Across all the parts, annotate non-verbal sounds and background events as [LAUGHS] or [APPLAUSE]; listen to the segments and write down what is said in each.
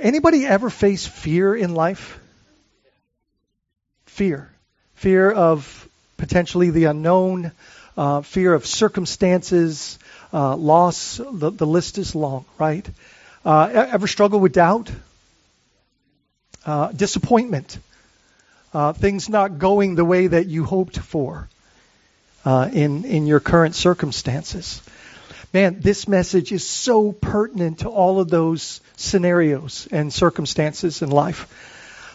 anybody ever face fear in life? Fear, fear of potentially the unknown, uh, fear of circumstances, uh, loss. The, the list is long, right? Uh, ever struggle with doubt, uh, disappointment? uh, things not going the way that you hoped for uh, in in your current circumstances. Man, this message is so pertinent to all of those scenarios and circumstances in life.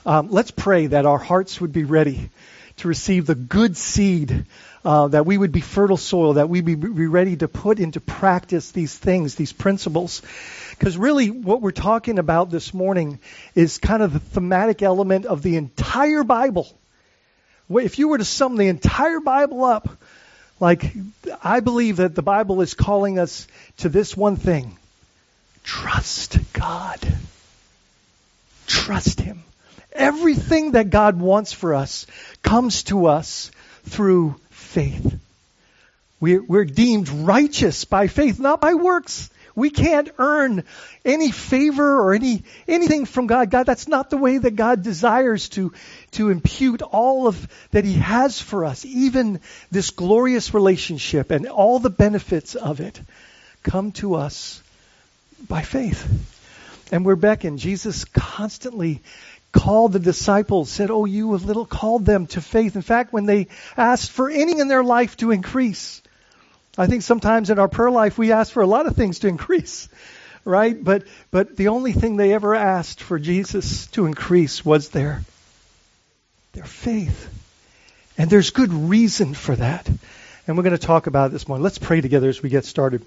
Um, let's pray that our hearts would be ready to receive the good seed, uh, that we would be fertile soil, that we would be ready to put into practice these things, these principles. Because really, what we're talking about this morning is kind of the thematic element of the entire Bible. If you were to sum the entire Bible up, like, I believe that the Bible is calling us to this one thing trust God. Trust Him. Everything that God wants for us comes to us through faith. We're, we're deemed righteous by faith, not by works. We can't earn any favor or any anything from God. God, that's not the way that God desires to to impute all of that He has for us, even this glorious relationship and all the benefits of it come to us by faith. And we're beckoned. Jesus constantly called the disciples, said, Oh, you have little called them to faith. In fact, when they asked for anything in their life to increase, I think sometimes in our prayer life we ask for a lot of things to increase, right? But but the only thing they ever asked for Jesus to increase was their their faith. And there's good reason for that. And we're going to talk about it this morning. Let's pray together as we get started.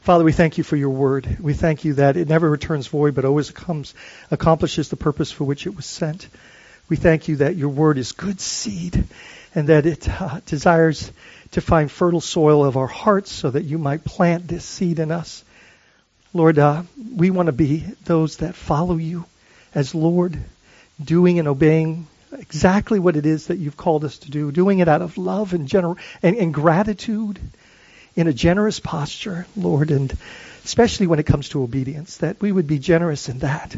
Father, we thank you for your word. We thank you that it never returns void, but always comes, accomplishes the purpose for which it was sent. We thank you that your word is good seed and that it uh, desires to find fertile soil of our hearts so that you might plant this seed in us. Lord, uh, we want to be those that follow you as Lord, doing and obeying exactly what it is that you've called us to do, doing it out of love and, gener- and, and gratitude in a generous posture, Lord, and especially when it comes to obedience, that we would be generous in that,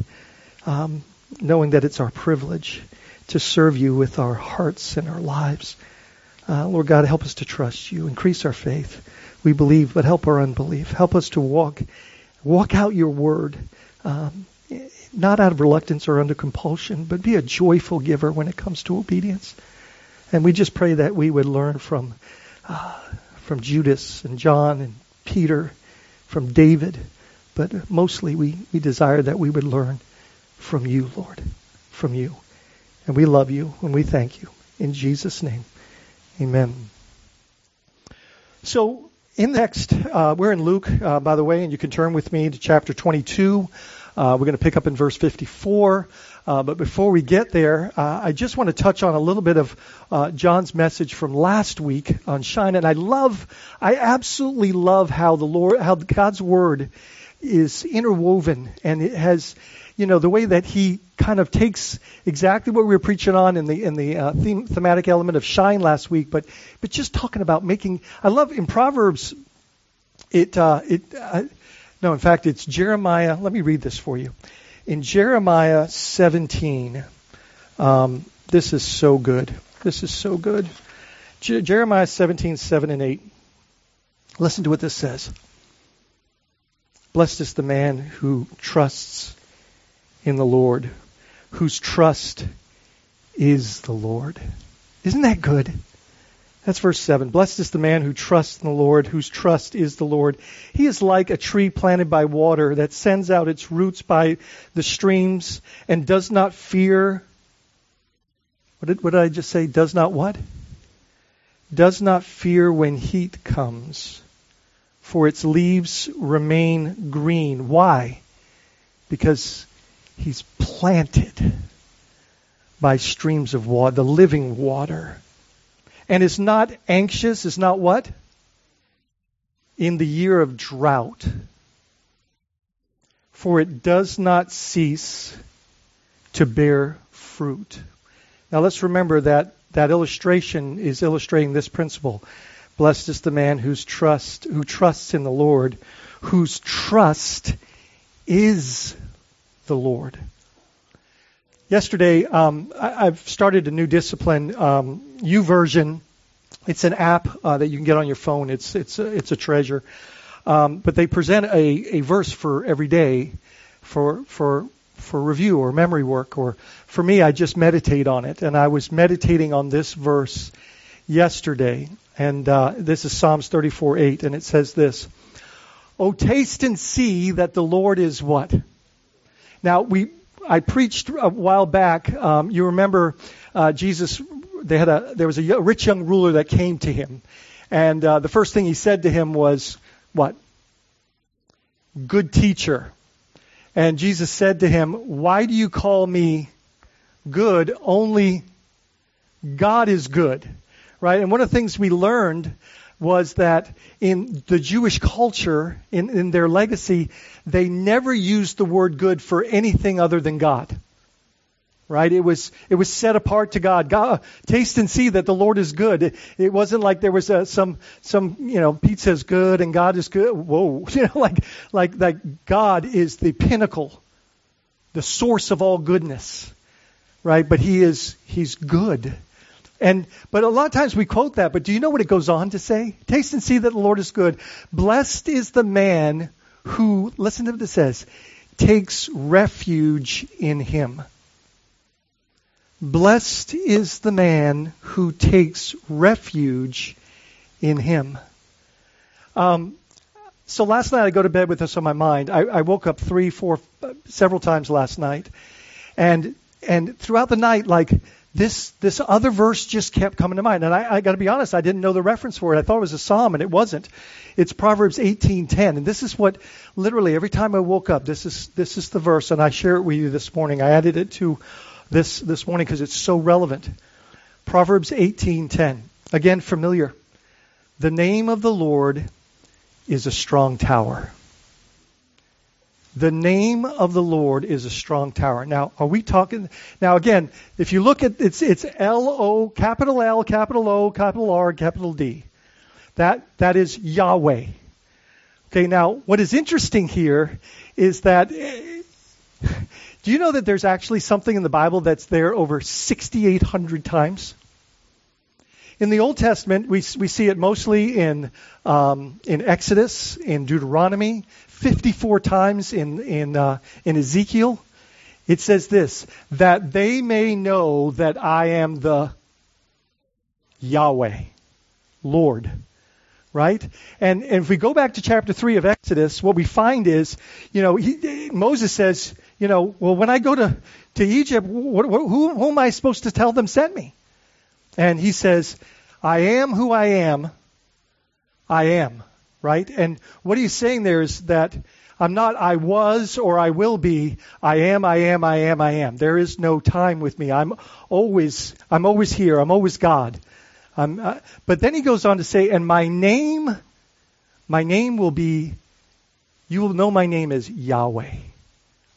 um, knowing that it's our privilege to serve you with our hearts and our lives. Uh, Lord God, help us to trust you. Increase our faith. We believe, but help our unbelief. Help us to walk, walk out your word, um, not out of reluctance or under compulsion, but be a joyful giver when it comes to obedience. And we just pray that we would learn from, uh, from Judas and John and Peter, from David, but mostly we, we desire that we would learn from you, Lord, from you. And we love you and we thank you. In Jesus' name. Amen. So, in next, uh, we're in Luke, uh, by the way, and you can turn with me to chapter 22. Uh, we're going to pick up in verse 54. Uh, but before we get there, uh, I just want to touch on a little bit of uh, John's message from last week on shine. And I love, I absolutely love how the Lord, how God's word is interwoven and it has you know, the way that he kind of takes exactly what we were preaching on in the in the uh, theme, thematic element of shine last week, but but just talking about making. I love in Proverbs. It uh, it uh, no, in fact, it's Jeremiah. Let me read this for you. In Jeremiah 17, um, this is so good. This is so good. Je- Jeremiah 17, 7 and 8. Listen to what this says. Blessed is the man who trusts in the Lord, whose trust is the Lord. Isn't that good? That's verse 7. Blessed is the man who trusts in the Lord, whose trust is the Lord. He is like a tree planted by water that sends out its roots by the streams and does not fear. What did, what did I just say? Does not what? Does not fear when heat comes, for its leaves remain green. Why? Because He's planted by streams of water, the living water. And is not anxious, is not what? In the year of drought. For it does not cease to bear fruit. Now let's remember that that illustration is illustrating this principle. Blessed is the man whose trust, who trusts in the Lord, whose trust is the Lord. Yesterday, um, I, have started a new discipline, um, YouVersion. It's an app uh, that you can get on your phone. It's it's a, it's a treasure. Um, but they present a, a verse for every day for for for review or memory work or for me I just meditate on it and I was meditating on this verse yesterday. And uh, this is Psalms 34:8 and it says this Oh taste and see that the Lord is what? Now we I preached a while back um, you remember uh, Jesus they had a there was a rich young ruler that came to him. And uh, the first thing he said to him was what? Good teacher. And Jesus said to him, Why do you call me good? Only God is good. Right? And one of the things we learned was that in the Jewish culture, in, in their legacy, they never used the word good for anything other than God right? It was it was set apart to God. God taste and see that the Lord is good. It, it wasn't like there was a, some some you know pizza is good and God is good. Whoa, [LAUGHS] you know, like like like God is the pinnacle, the source of all goodness, right? But He is He's good. And but a lot of times we quote that, but do you know what it goes on to say? Taste and see that the Lord is good. Blessed is the man who, listen to what it says, takes refuge in him. Blessed is the man who takes refuge in him. Um, so last night I go to bed with this on my mind. I, I woke up three, four, several times last night, and and throughout the night, like this this other verse just kept coming to mind. And I, I got to be honest, I didn't know the reference for it. I thought it was a psalm, and it wasn't. It's Proverbs 18:10, and this is what literally every time I woke up, this is this is the verse, and I share it with you this morning. I added it to this this morning because it's so relevant. Proverbs 18:10. Again familiar. The name of the Lord is a strong tower. The name of the Lord is a strong tower. Now, are we talking Now again, if you look at it's it's L O capital L capital O capital R capital D. That that is Yahweh. Okay, now what is interesting here is that do you know that there's actually something in the Bible that's there over 6,800 times? In the Old Testament, we, we see it mostly in, um, in Exodus, in Deuteronomy, 54 times in, in, uh, in Ezekiel. It says this, that they may know that I am the Yahweh, Lord right? And, and if we go back to chapter 3 of Exodus, what we find is, you know, he, Moses says, you know, well, when I go to, to Egypt, what, what, who, who am I supposed to tell them sent me? And he says, I am who I am. I am, right? And what he's saying there is that I'm not I was or I will be. I am, I am, I am, I am. There is no time with me. I'm always, I'm always here. I'm always God. I'm, uh, but then he goes on to say, and my name, my name will be, you will know my name is Yahweh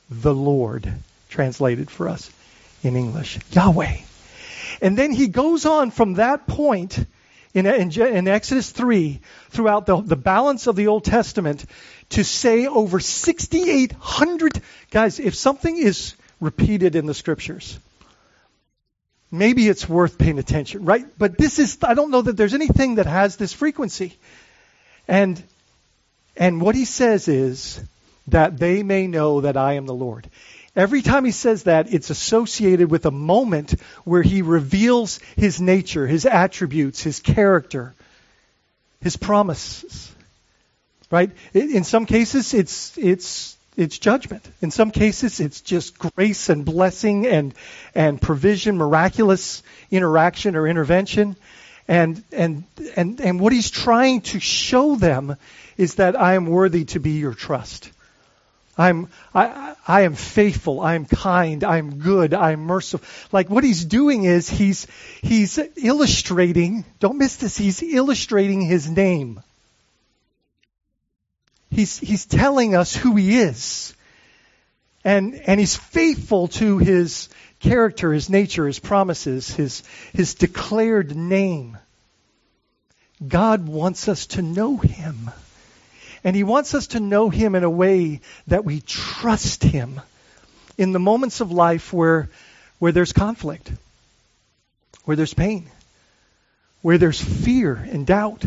the Lord, translated for us in English. Yahweh. And then he goes on from that point in, in, in Exodus 3 throughout the, the balance of the Old Testament to say over 6,800. Guys, if something is repeated in the scriptures, maybe it's worth paying attention, right? But this is, I don't know that there's anything that has this frequency. And, and what he says is, that they may know that I am the Lord. Every time he says that, it's associated with a moment where he reveals his nature, his attributes, his character, his promises. Right? In some cases, it's, it's, it's judgment. In some cases, it's just grace and blessing and, and provision, miraculous interaction or intervention. And, and, and, and what he's trying to show them is that I am worthy to be your trust I'm, I, I am faithful. I am kind. I am good. I am merciful. Like what he's doing is he's, he's illustrating, don't miss this, he's illustrating his name. He's, he's telling us who he is. And, and he's faithful to his character, his nature, his promises, his, his declared name. God wants us to know him. And he wants us to know him in a way that we trust him in the moments of life where, where there's conflict, where there's pain, where there's fear and doubt.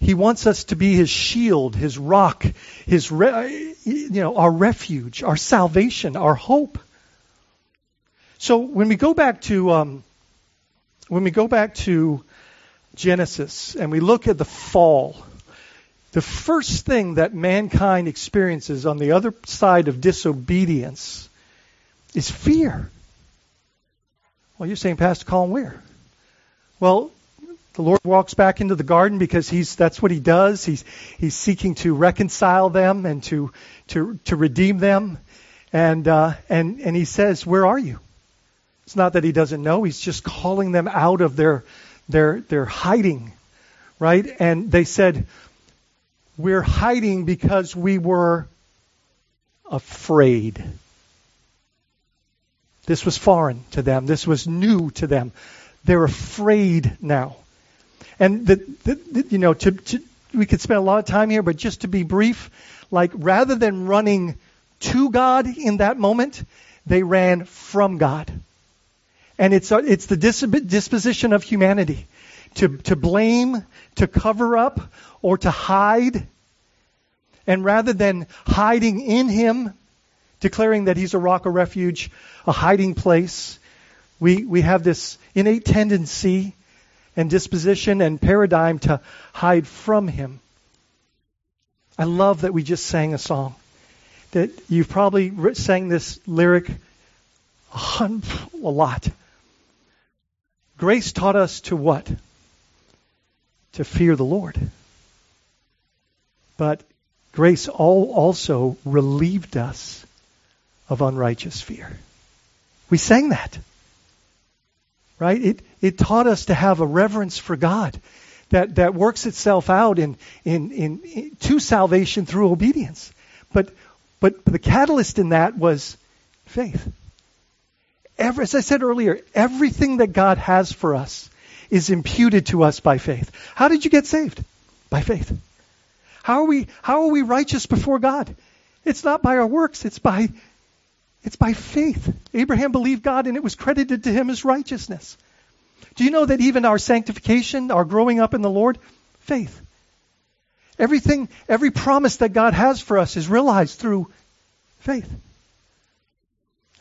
He wants us to be his shield, his rock, his re- you know, our refuge, our salvation, our hope. So when we go back to um, when we go back to Genesis and we look at the fall, the first thing that mankind experiences on the other side of disobedience is fear. Well, you're saying, Pastor Colin, where? Well, the Lord walks back into the garden because he's that's what he does. He's he's seeking to reconcile them and to to to redeem them, and uh, and and he says, "Where are you?" It's not that he doesn't know. He's just calling them out of their their their hiding, right? And they said, we're hiding because we were afraid. This was foreign to them. This was new to them. They're afraid now. And the, the, the, you know, to, to, we could spend a lot of time here, but just to be brief, like rather than running to God in that moment, they ran from God. And it's, it's the disposition of humanity to, to blame, to cover up, or to hide. And rather than hiding in Him, declaring that He's a rock of refuge, a hiding place, we, we have this innate tendency and disposition and paradigm to hide from Him. I love that we just sang a song. That you've probably sang this lyric a, a lot. Grace taught us to what? To fear the Lord. But grace also relieved us of unrighteous fear. We sang that. Right? It, it taught us to have a reverence for God that, that works itself out in, in, in, in to salvation through obedience. But, but the catalyst in that was faith. Every, as I said earlier, everything that God has for us is imputed to us by faith. How did you get saved? By faith. How are we, how are we righteous before God? It's not by our works, it's by, it's by faith. Abraham believed God and it was credited to him as righteousness. Do you know that even our sanctification, our growing up in the Lord, faith. Everything, every promise that God has for us is realized through faith.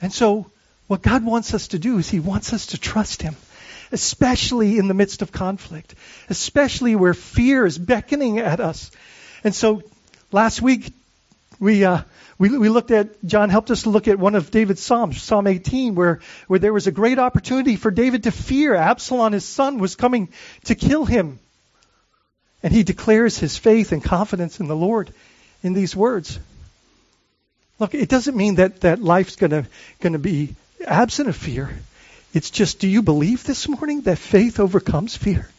And so what God wants us to do is He wants us to trust Him, especially in the midst of conflict, especially where fear is beckoning at us. And so last week, we, uh, we, we looked at, John helped us look at one of David's Psalms, Psalm 18, where, where there was a great opportunity for David to fear. Absalom, his son, was coming to kill him. And he declares his faith and confidence in the Lord in these words. Look, it doesn't mean that, that life's gonna, gonna be absent of fear. It's just, do you believe this morning that faith overcomes fear?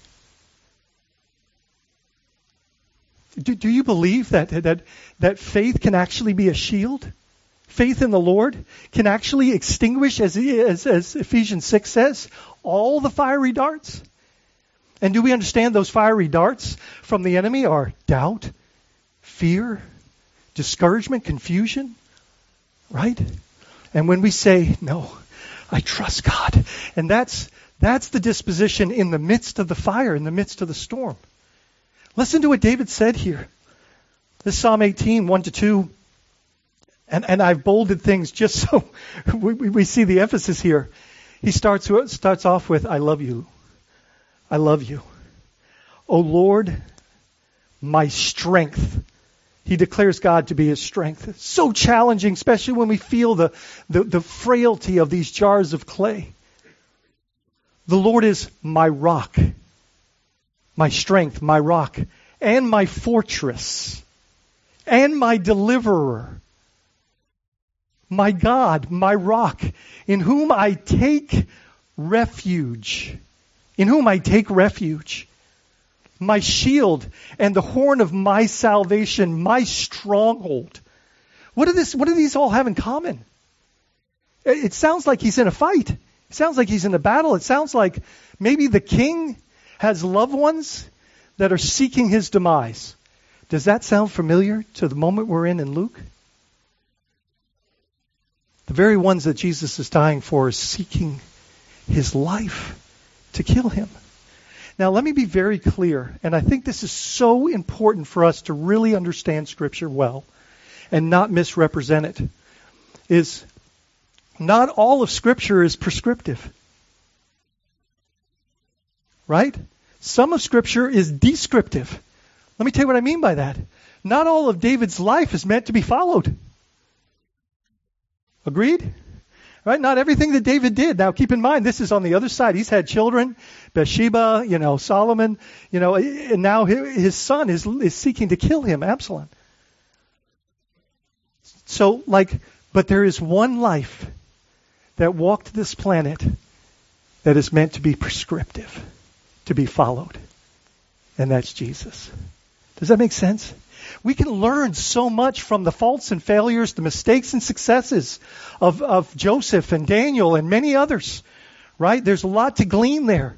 Do, do you believe that, that, that faith can actually be a shield? Faith in the Lord can actually extinguish, as, as, as Ephesians 6 says, all the fiery darts? And do we understand those fiery darts from the enemy are doubt, fear, discouragement, confusion? Right? And when we say, no, I trust God. And that's, that's the disposition in the midst of the fire, in the midst of the storm. Listen to what David said here. This Psalm 18, 1 to 2. And, and I've bolded things just [LAUGHS] so we, we see the emphasis here. He starts, starts off with, I love you. I love you. O Lord, my strength he declares God to be his strength. So challenging, especially when we feel the, the, the frailty of these jars of clay. The Lord is my rock, my strength, my rock, and my fortress, and my deliverer. my God, my rock, in whom I take refuge. In whom I take refuge. My shield and the horn of my salvation, my stronghold. What do, this, what do these all have in common? It sounds like he's in a fight. It sounds like he's in a battle. It sounds like maybe the king has loved ones that are seeking his demise. Does that sound familiar to the moment we're in in Luke? The very ones that Jesus is dying for are seeking his life to kill him. Now, let me be very clear, and I think this is so important for us to really understand Scripture well and not misrepresent it, is not all of Scripture is prescriptive. Right? Some of Scripture is descriptive. Let me tell you what I mean by that. Not all of David's life is meant to be followed. Agreed? Right? Not everything that David did. Now keep in mind, this is on the other side. He's had children, Bathsheba, you know, Solomon, you know, and now his son is, is seeking to kill him, Absalom. So, like, but there is one life that walked this planet that is meant to be prescriptive, to be followed. And that's Jesus. Does that make sense? We can learn so much from the faults and failures, the mistakes and successes of, of Joseph and Daniel and many others, right? There's a lot to glean there.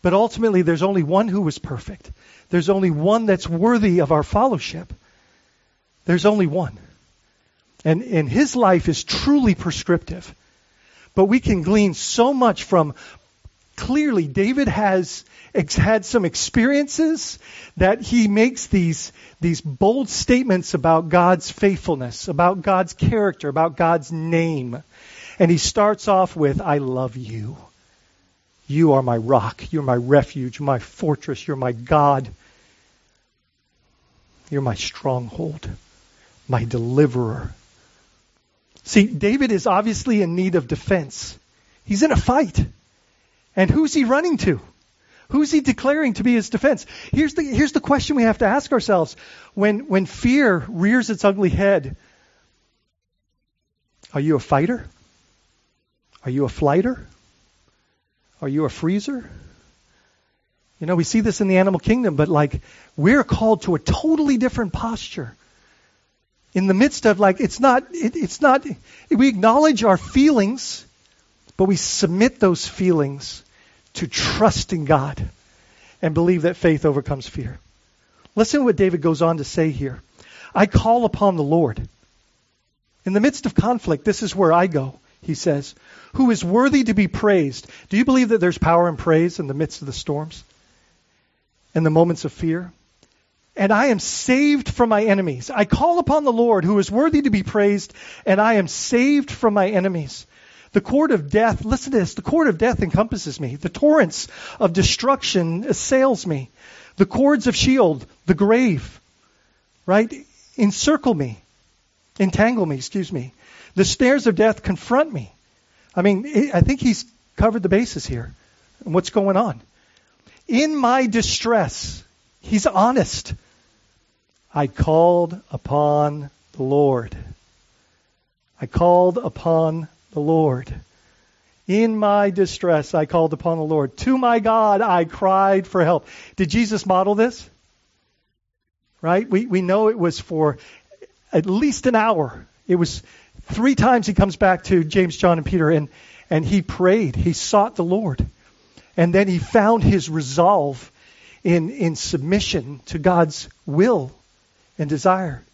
But ultimately, there's only one who was perfect. There's only one that's worthy of our fellowship. There's only one. And, and his life is truly prescriptive. But we can glean so much from clearly David has had some experiences that he makes these, these bold statements about God's faithfulness, about God's character, about God's name. And he starts off with, I love you. You are my rock. You're my refuge, my fortress. You're my God. You're my stronghold, my deliverer. See, David is obviously in need of defense. He's in a fight. And who's he running to? Who's he declaring to be his defense? Here's the, here's the question we have to ask ourselves. When, when fear rears its ugly head, are you a fighter? Are you a flighter? Are you a freezer? You know, we see this in the animal kingdom, but like, we're called to a totally different posture. In the midst of like, it's not, it, it's not, we acknowledge our feelings, but we submit those feelings to trust in God and believe that faith overcomes fear. Listen to what David goes on to say here. I call upon the Lord. In the midst of conflict, this is where I go, he says, who is worthy to be praised. Do you believe that there's power in praise in the midst of the storms and the moments of fear? And I am saved from my enemies. I call upon the Lord who is worthy to be praised, and I am saved from my enemies. The cord of death, listen to this, the cord of death encompasses me. The torrents of destruction assails me. The cords of Sheol, the grave, right, encircle me, entangle me, excuse me. The snares of death confront me. I mean, I think he's covered the bases here. What's going on? In my distress, he's honest. I called upon the Lord. I called upon the Lord. In my distress, I called upon the Lord. To my God, I cried for help. Did Jesus model this? Right? We, we know it was for at least an hour. It was three times he comes back to James, John, and Peter, and, and he prayed. He sought the Lord. And then he found his resolve in, in submission to God's will and desire.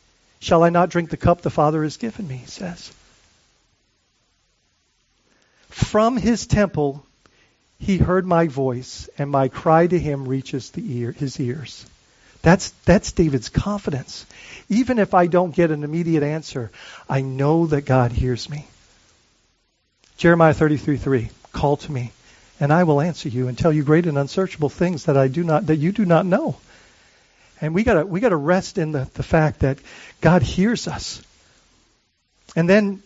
Shall I not drink the cup the Father has given me? He says. From his temple, he heard my voice, and my cry to him reaches the ear, his ears. That's, that's David's confidence. Even if I don't get an immediate answer, I know that God hears me. Jeremiah 33 3, call to me, and I will answer you and tell you great and unsearchable things that I do not that you do not know. And we gotta we gotta rest in the, the fact that God hears us. And then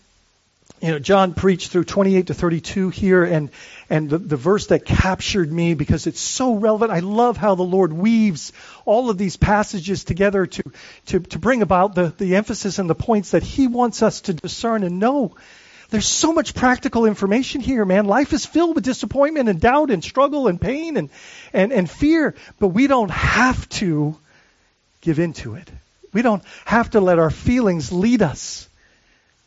you know, John preached through 28 to 32 here, and and the, the verse that captured me because it's so relevant. I love how the Lord weaves all of these passages together to to to bring about the the emphasis and the points that He wants us to discern and know. There's so much practical information here, man. Life is filled with disappointment and doubt and struggle and pain and and and fear, but we don't have to give into it. We don't have to let our feelings lead us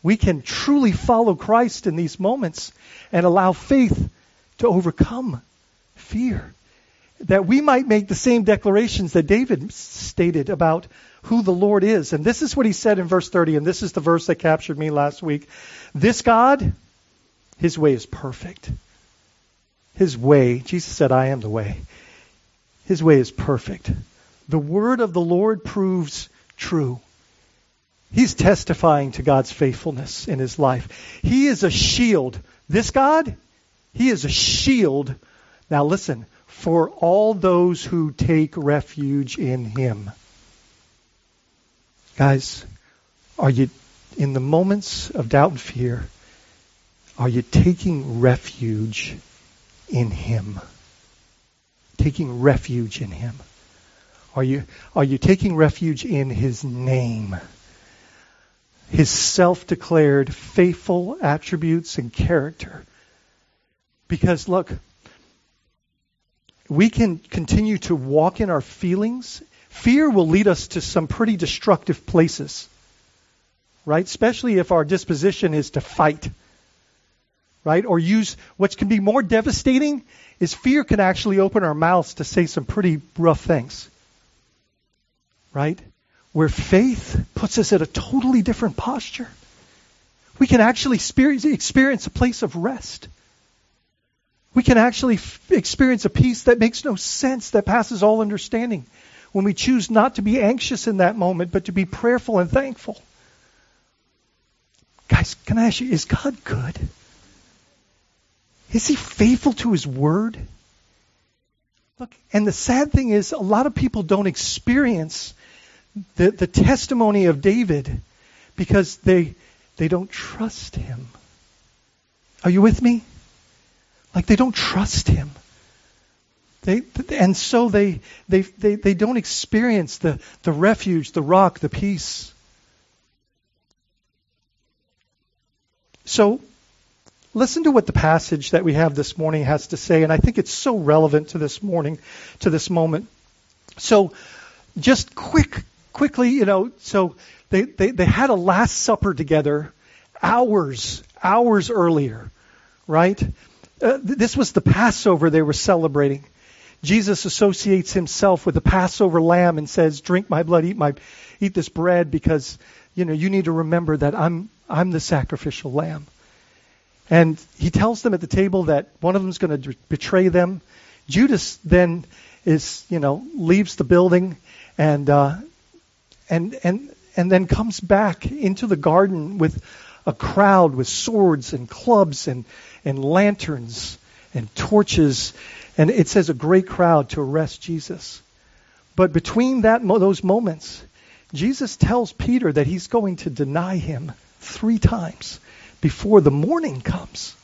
we can truly follow Christ in these moments and allow faith to overcome fear. That we might make the same declarations that David stated about who the Lord is. And this is what he said in verse 30, and this is the verse that captured me last week. This God, his way is perfect. His way, Jesus said, I am the way. His way is perfect. The word of the Lord proves true. He's testifying to God's faithfulness in his life. He is a shield. This God, he is a shield. Now listen, for all those who take refuge in him. Guys, are you in the moments of doubt and fear, are you taking refuge in him? Taking refuge in him. Are you are you taking refuge in his name? His self declared faithful attributes and character. Because, look, we can continue to walk in our feelings. Fear will lead us to some pretty destructive places, right? Especially if our disposition is to fight, right? Or use what can be more devastating is fear can actually open our mouths to say some pretty rough things, right? Where faith puts us at a totally different posture. We can actually experience a place of rest. We can actually experience a peace that makes no sense, that passes all understanding, when we choose not to be anxious in that moment, but to be prayerful and thankful. Guys, can I ask you, is God good? Is he faithful to his word? Look, and the sad thing is, a lot of people don't experience the, the testimony of David because they, they don't trust him. Are you with me? Like they don't trust him. They, and so they, they, they, they don't experience the, the refuge, the rock, the peace. So listen to what the passage that we have this morning has to say, and I think it's so relevant to this morning, to this moment. So just quick quickly, you know, so they, they, they had a Last Supper together hours, hours earlier, right? Uh, this was the Passover they were celebrating. Jesus associates himself with the Passover lamb and says, "Drink my blood, eat my, eat this bread, because you know you need to remember that I'm I'm the sacrificial lamb." And he tells them at the table that one of them is going to betray them. Judas then is, you know, leaves the building and uh, and, and, and then comes back into the garden with a crowd with swords and clubs and, and lanterns and torches. And it says a great crowd to arrest Jesus. But between that, those moments, Jesus tells Peter that he's going to deny him three times before the morning comes.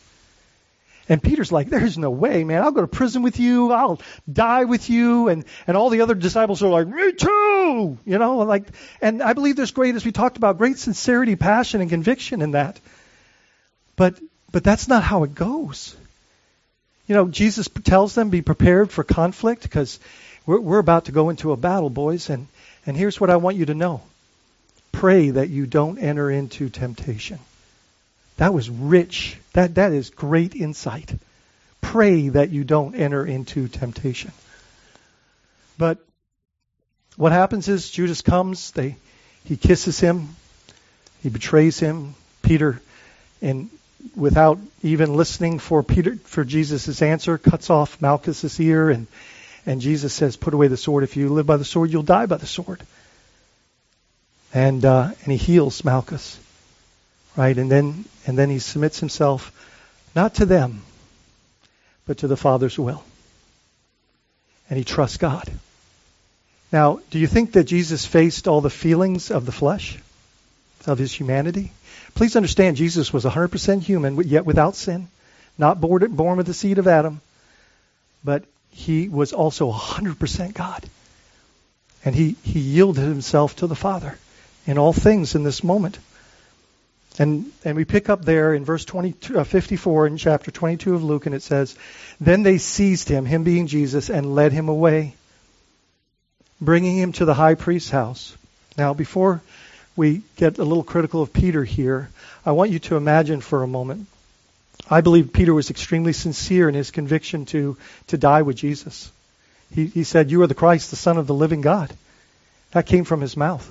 And Peter's like, there's no way, man. I'll go to prison with you. I'll die with you. And, and all the other disciples are like, me too. You know, like, and I believe there's great, as we talked about, great sincerity, passion, and conviction in that. But, but that's not how it goes. You know, Jesus tells them, be prepared for conflict because we're, we're about to go into a battle, boys. And, and here's what I want you to know. Pray that you don't enter into temptation. That was rich. That, that is great insight. Pray that you don't enter into temptation. But what happens is Judas comes, they, he kisses him, he betrays him. Peter, and without even listening for Peter for Jesus' answer, cuts off Malchus's ear, and and Jesus says, "Put away the sword. If you live by the sword, you'll die by the sword." And uh, and he heals Malchus right? And then and then he submits himself not to them, but to the Father's will. And he trusts God. Now, do you think that Jesus faced all the feelings of the flesh, of his humanity? Please understand, Jesus was 100% human, yet without sin, not born, born with the seed of Adam, but he was also 100% God. And he, he yielded himself to the Father in all things in this moment. And, and we pick up there in verse 20, uh, 54 in chapter 22 of Luke, and it says, Then they seized him, him being Jesus, and led him away, bringing him to the high priest's house. Now, before we get a little critical of Peter here, I want you to imagine for a moment. I believe Peter was extremely sincere in his conviction to, to die with Jesus. He, he said, You are the Christ, the Son of the living God. That came from his mouth.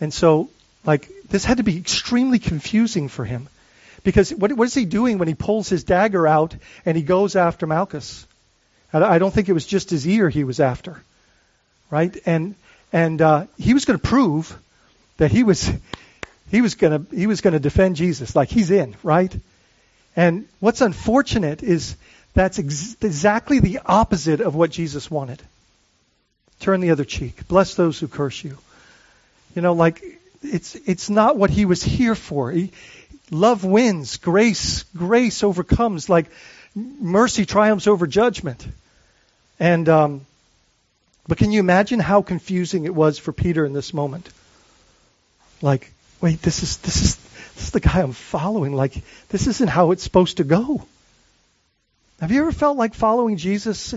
And so, like, this had to be extremely confusing for him. Because what, what is he doing when he pulls his dagger out and he goes after Malchus? I don't think it was just his ear he was after, right? And and uh, he was going to prove that he was he was going to he was going to defend Jesus, like he's in, right? And what's unfortunate is that's ex- exactly the opposite of what Jesus wanted. Turn the other cheek. Bless those who curse you. You know, like it's it's not what he was here for. He, love wins, grace grace overcomes. Like mercy triumphs over judgment. And um, but can you imagine how confusing it was for Peter in this moment? Like, wait, this is this is this is the guy I'm following. Like, this isn't how it's supposed to go. Have you ever felt like following Jesus?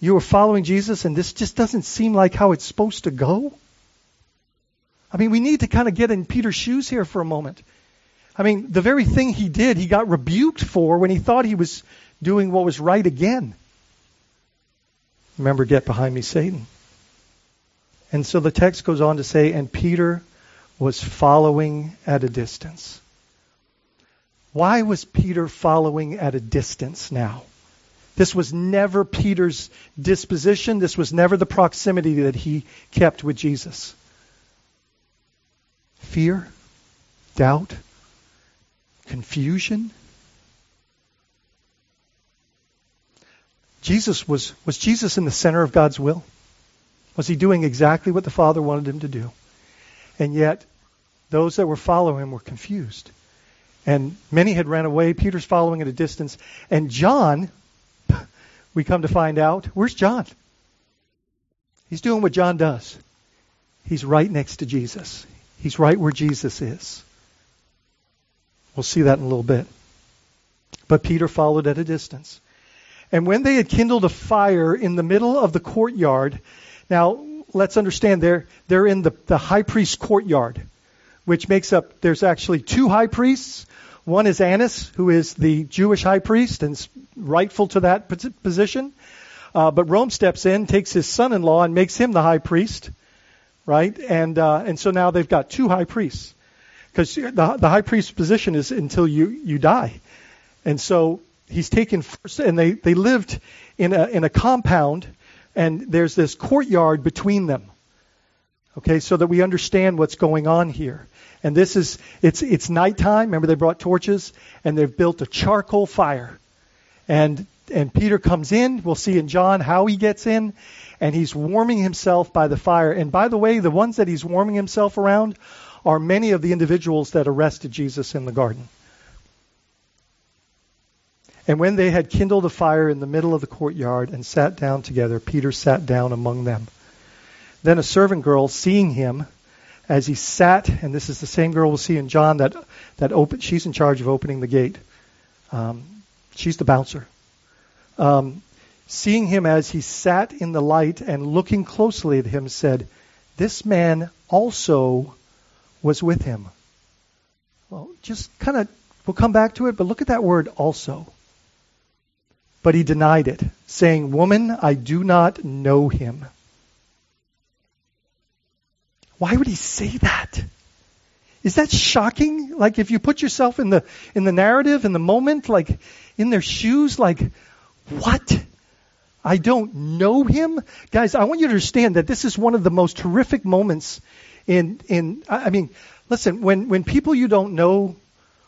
You were following Jesus, and this just doesn't seem like how it's supposed to go. I mean, we need to kind of get in Peter's shoes here for a moment. I mean, the very thing he did, he got rebuked for when he thought he was doing what was right again. Remember, get behind me, Satan. And so the text goes on to say, and Peter was following at a distance. Why was Peter following at a distance now? This was never Peter's disposition. This was never the proximity that he kept with Jesus. Fear, doubt, confusion. Jesus was, was Jesus in the center of God's will? Was he doing exactly what the Father wanted him to do? And yet, those that were following him were confused. And many had ran away. Peter's following at a distance. And John, [LAUGHS] we come to find out, where's John? He's doing what John does. He's right next to Jesus. He's right where Jesus is. We'll see that in a little bit. But Peter followed at a distance. And when they had kindled a fire in the middle of the courtyard, now let's understand they're, they're in the, the high priest's courtyard, which makes up, there's actually two high priests. One is Annas, who is the Jewish high priest and rightful to that position. Uh, but Rome steps in, takes his son-in-law, and makes him the high priest, right? And uh, and so now they've got two high priests, because the the high priest position is until you you die, and so he's taken first, and they they lived in a in a compound, and there's this courtyard between them. Okay, so that we understand what's going on here. And this is, it's, it's nighttime. Remember, they brought torches and they've built a charcoal fire. And, and Peter comes in. We'll see in John how he gets in. And he's warming himself by the fire. And by the way, the ones that he's warming himself around are many of the individuals that arrested Jesus in the garden. And when they had kindled a fire in the middle of the courtyard and sat down together, Peter sat down among them. Then a servant girl, seeing him, as he sat, and this is the same girl we'll see in John that that open, she's in charge of opening the gate. Um, she's the bouncer. Um, seeing him as he sat in the light and looking closely at him, said, "This man also was with him." Well, just kind of we'll come back to it, but look at that word "also." But he denied it, saying, "Woman, I do not know him." Why would he say that? Is that shocking? Like if you put yourself in the in the narrative, in the moment, like in their shoes, like what? I don't know him? Guys, I want you to understand that this is one of the most horrific moments in in I mean, listen, when when people you don't know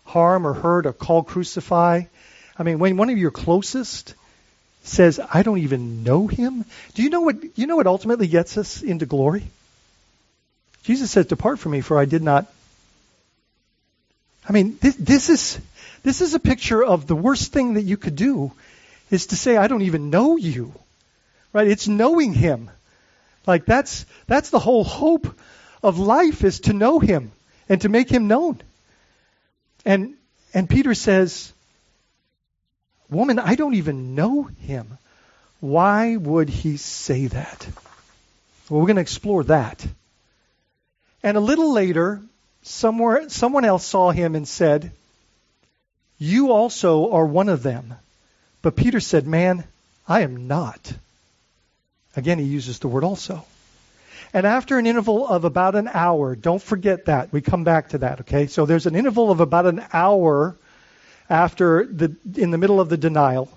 harm or hurt or call crucify, I mean, when one of your closest says, I don't even know him, do you know what you know what ultimately gets us into glory? Jesus says, Depart from me, for I did not I mean, this, this is this is a picture of the worst thing that you could do is to say, I don't even know you. Right? It's knowing him. Like that's that's the whole hope of life is to know him and to make him known. And and Peter says, Woman, I don't even know him. Why would he say that? Well, we're going to explore that. And a little later, somewhere, someone else saw him and said, You also are one of them. But Peter said, Man, I am not. Again, he uses the word also. And after an interval of about an hour, don't forget that. We come back to that, okay? So there's an interval of about an hour after the, in the middle of the denial.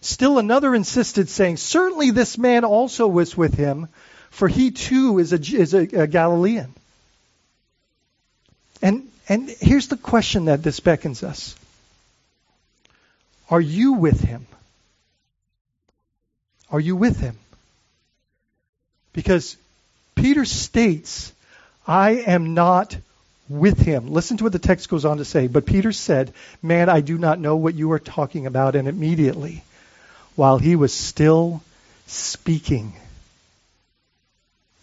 Still another insisted, saying, Certainly this man also was with him, for he too is a, is a, a Galilean. And, and here's the question that this beckons us Are you with him? Are you with him? Because Peter states, I am not with him. Listen to what the text goes on to say. But Peter said, Man, I do not know what you are talking about. And immediately, while he was still speaking,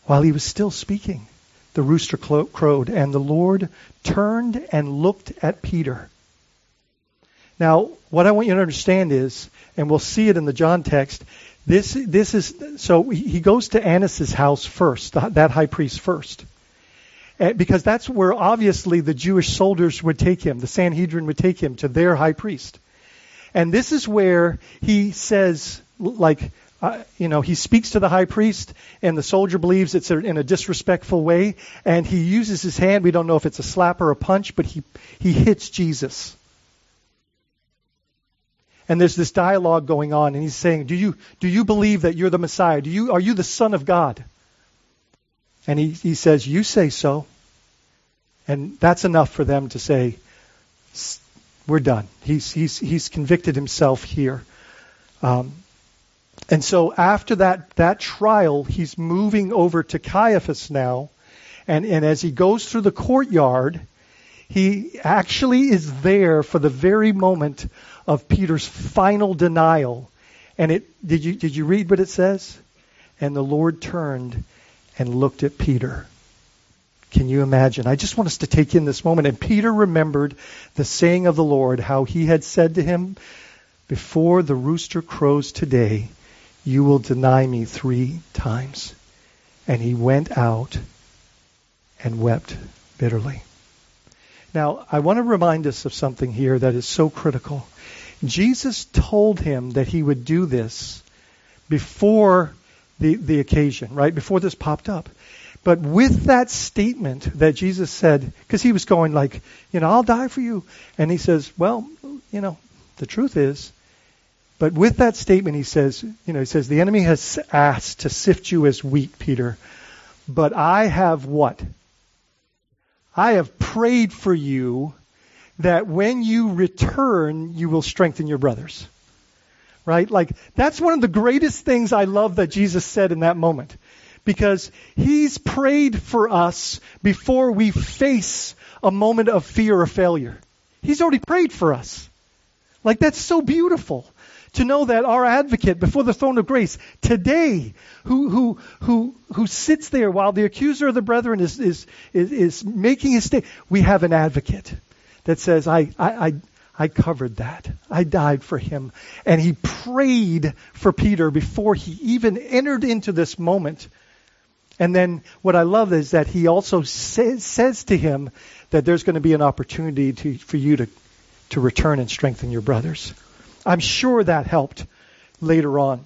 while he was still speaking, the rooster crowed, and the Lord turned and looked at Peter. Now, what I want you to understand is, and we'll see it in the John text, this, this is, so he goes to Annas' house first, that high priest first. Eh, because that's where obviously the Jewish soldiers would take him, the Sanhedrin would take him to their high priest. And this is where he says, like, uh, you know, he speaks to the high priest, and the soldier believes it's in a disrespectful way, and he uses his hand. We don't know if it's a slap or a punch, but he, he hits Jesus. And there's this dialogue going on, and he's saying, "Do you do you believe that you're the Messiah? Do you are you the Son of God?" And he, he says, You say so. And that's enough for them to say, We're done. He's, he's, he's convicted himself here. Um, and so after that, that trial, he's moving over to Caiaphas now. And, and as he goes through the courtyard, he actually is there for the very moment of Peter's final denial. And it did you did you read what it says? And the Lord turned and looked at Peter. Can you imagine? I just want us to take in this moment. And Peter remembered the saying of the Lord, how he had said to him, Before the rooster crows today, you will deny me three times. And he went out and wept bitterly. Now, I want to remind us of something here that is so critical. Jesus told him that he would do this before the, the occasion, right? Before this popped up. But with that statement that Jesus said, because he was going like, you know, I'll die for you. And he says, well, you know, the truth is, but with that statement, he says, you know, he says, the enemy has asked to sift you as wheat, Peter. But I have what? I have prayed for you that when you return, you will strengthen your brothers right? Like, that's one of the greatest things I love that Jesus said in that moment. Because he's prayed for us before we face a moment of fear or failure. He's already prayed for us. Like, that's so beautiful to know that our advocate before the throne of grace today, who, who, who, who sits there while the accuser of the brethren is, is, is, is making his state, we have an advocate that says, I, I, I, I covered that. I died for him. And he prayed for Peter before he even entered into this moment. And then what I love is that he also says, says to him that there's going to be an opportunity to, for you to, to return and strengthen your brothers. I'm sure that helped later on.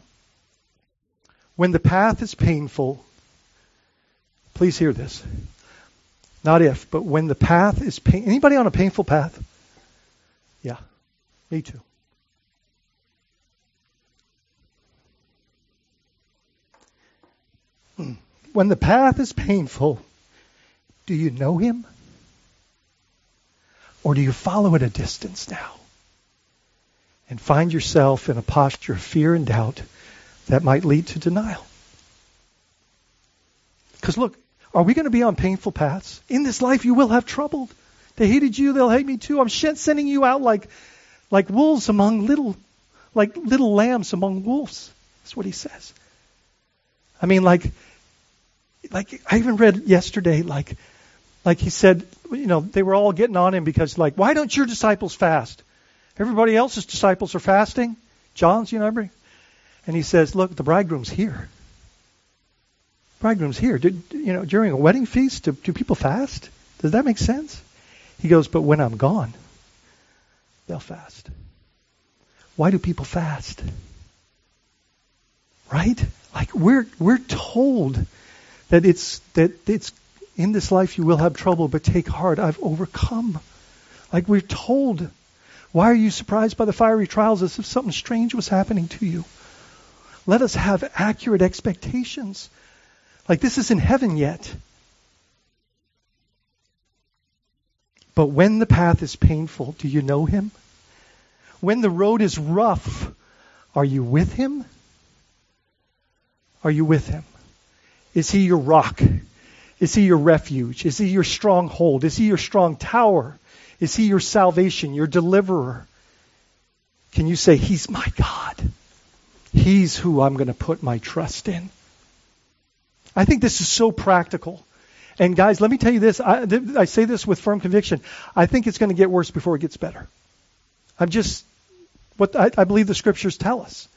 When the path is painful, please hear this. Not if, but when the path is pain. Anybody on a painful path? Yeah, me too. Hmm. When the path is painful, do you know him? Or do you follow at a distance now? And find yourself in a posture of fear and doubt that might lead to denial. Because look, are we going to be on painful paths? In this life you will have trouble. They hated you, they'll hate me too. I'm sending you out like, like wolves among little, like little lambs among wolves. That's what he says. I mean, like, like I even read yesterday, like, like he said, you know, they were all getting on him because, like, why don't your disciples fast? Everybody else's disciples are fasting. John's, you know. And he says, look, the bridegroom's here. Bridegroom's here. Did, you know, during a wedding feast, do, do people fast? Does that make sense? He goes, but when I'm gone, they'll fast. Why do people fast? Right? Like we're we're told that it's that it's in this life you will have trouble, but take heart, I've overcome. Like we're told. Why are you surprised by the fiery trials as if something strange was happening to you? Let us have accurate expectations. Like this isn't heaven yet. But when the path is painful, do you know him? When the road is rough, are you with him? Are you with him? Is he your rock? Is he your refuge? Is he your stronghold? Is he your strong tower? Is he your salvation, your deliverer? Can you say, He's my God? He's who I'm going to put my trust in. I think this is so practical. And guys, let me tell you this. I, th- I say this with firm conviction. I think it's going to get worse before it gets better. I'm just, what I, I believe the scriptures tell us.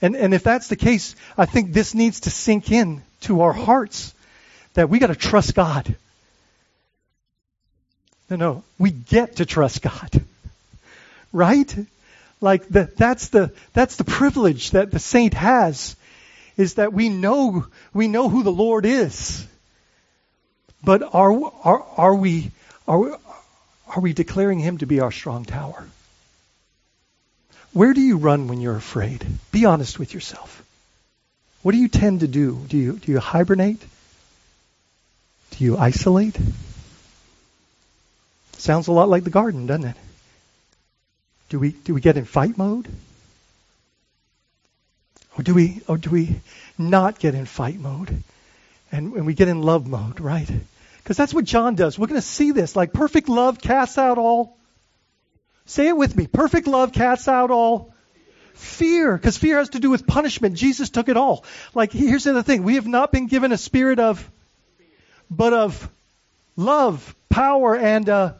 And, and if that's the case, I think this needs to sink in to our hearts that we got to trust God. No, no, we get to trust God. [LAUGHS] Right? Like the, that's the that's the privilege that the saint has is that we know we know who the Lord is. But are are are we are are we declaring him to be our strong tower? Where do you run when you're afraid? Be honest with yourself. What do you tend to do? Do you, do you hibernate? Do you isolate? Sounds a lot like the garden, doesn't it? Do we, do we get in fight mode? Or do we, or do we not get in fight mode? And, and we get in love mode, right? Because that's what John does. We're going to see this. Like perfect love casts out all Say it with me. Perfect love casts out all fear, because fear has to do with punishment. Jesus took it all. Like, here's the other thing. We have not been given a spirit of, but of love, power, and uh,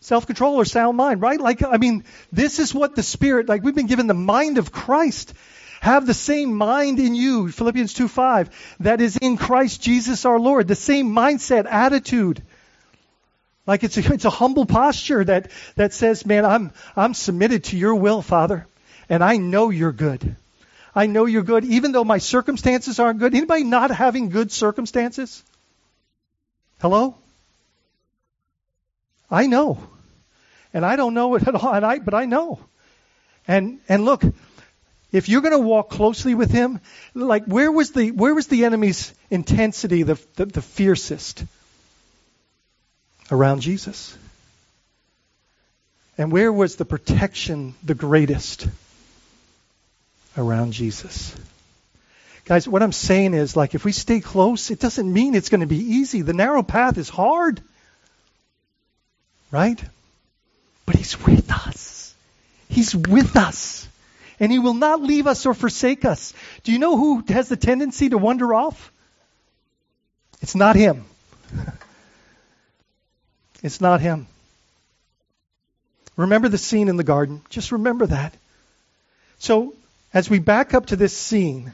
self-control or sound mind, right? Like, I mean, this is what the Spirit, like, we've been given the mind of Christ. Have the same mind in you, Philippians 2 5, that is in Christ Jesus our Lord. The same mindset, attitude. Like it's a, it's a humble posture that, that says, man, I'm, I'm submitted to your will, Father, and I know you're good. I know you're good, even though my circumstances aren't good. Anybody not having good circumstances? Hello? I know. And I don't know it at all, and I, but I know. And, and look, if you're going to walk closely with him, like where was the, where was the enemy's intensity the, the, the fiercest? around Jesus? And where was the protection the greatest? Around Jesus. Guys, what I'm saying is like if we stay close, it doesn't mean it's going to be easy. The narrow path is hard. Right? But he's with us. He's with us. And he will not leave us or forsake us. Do you know who has the tendency to wander off? It's not him. [LAUGHS] It's not him. Remember the scene in the garden. Just remember that. So, as we back up to this scene,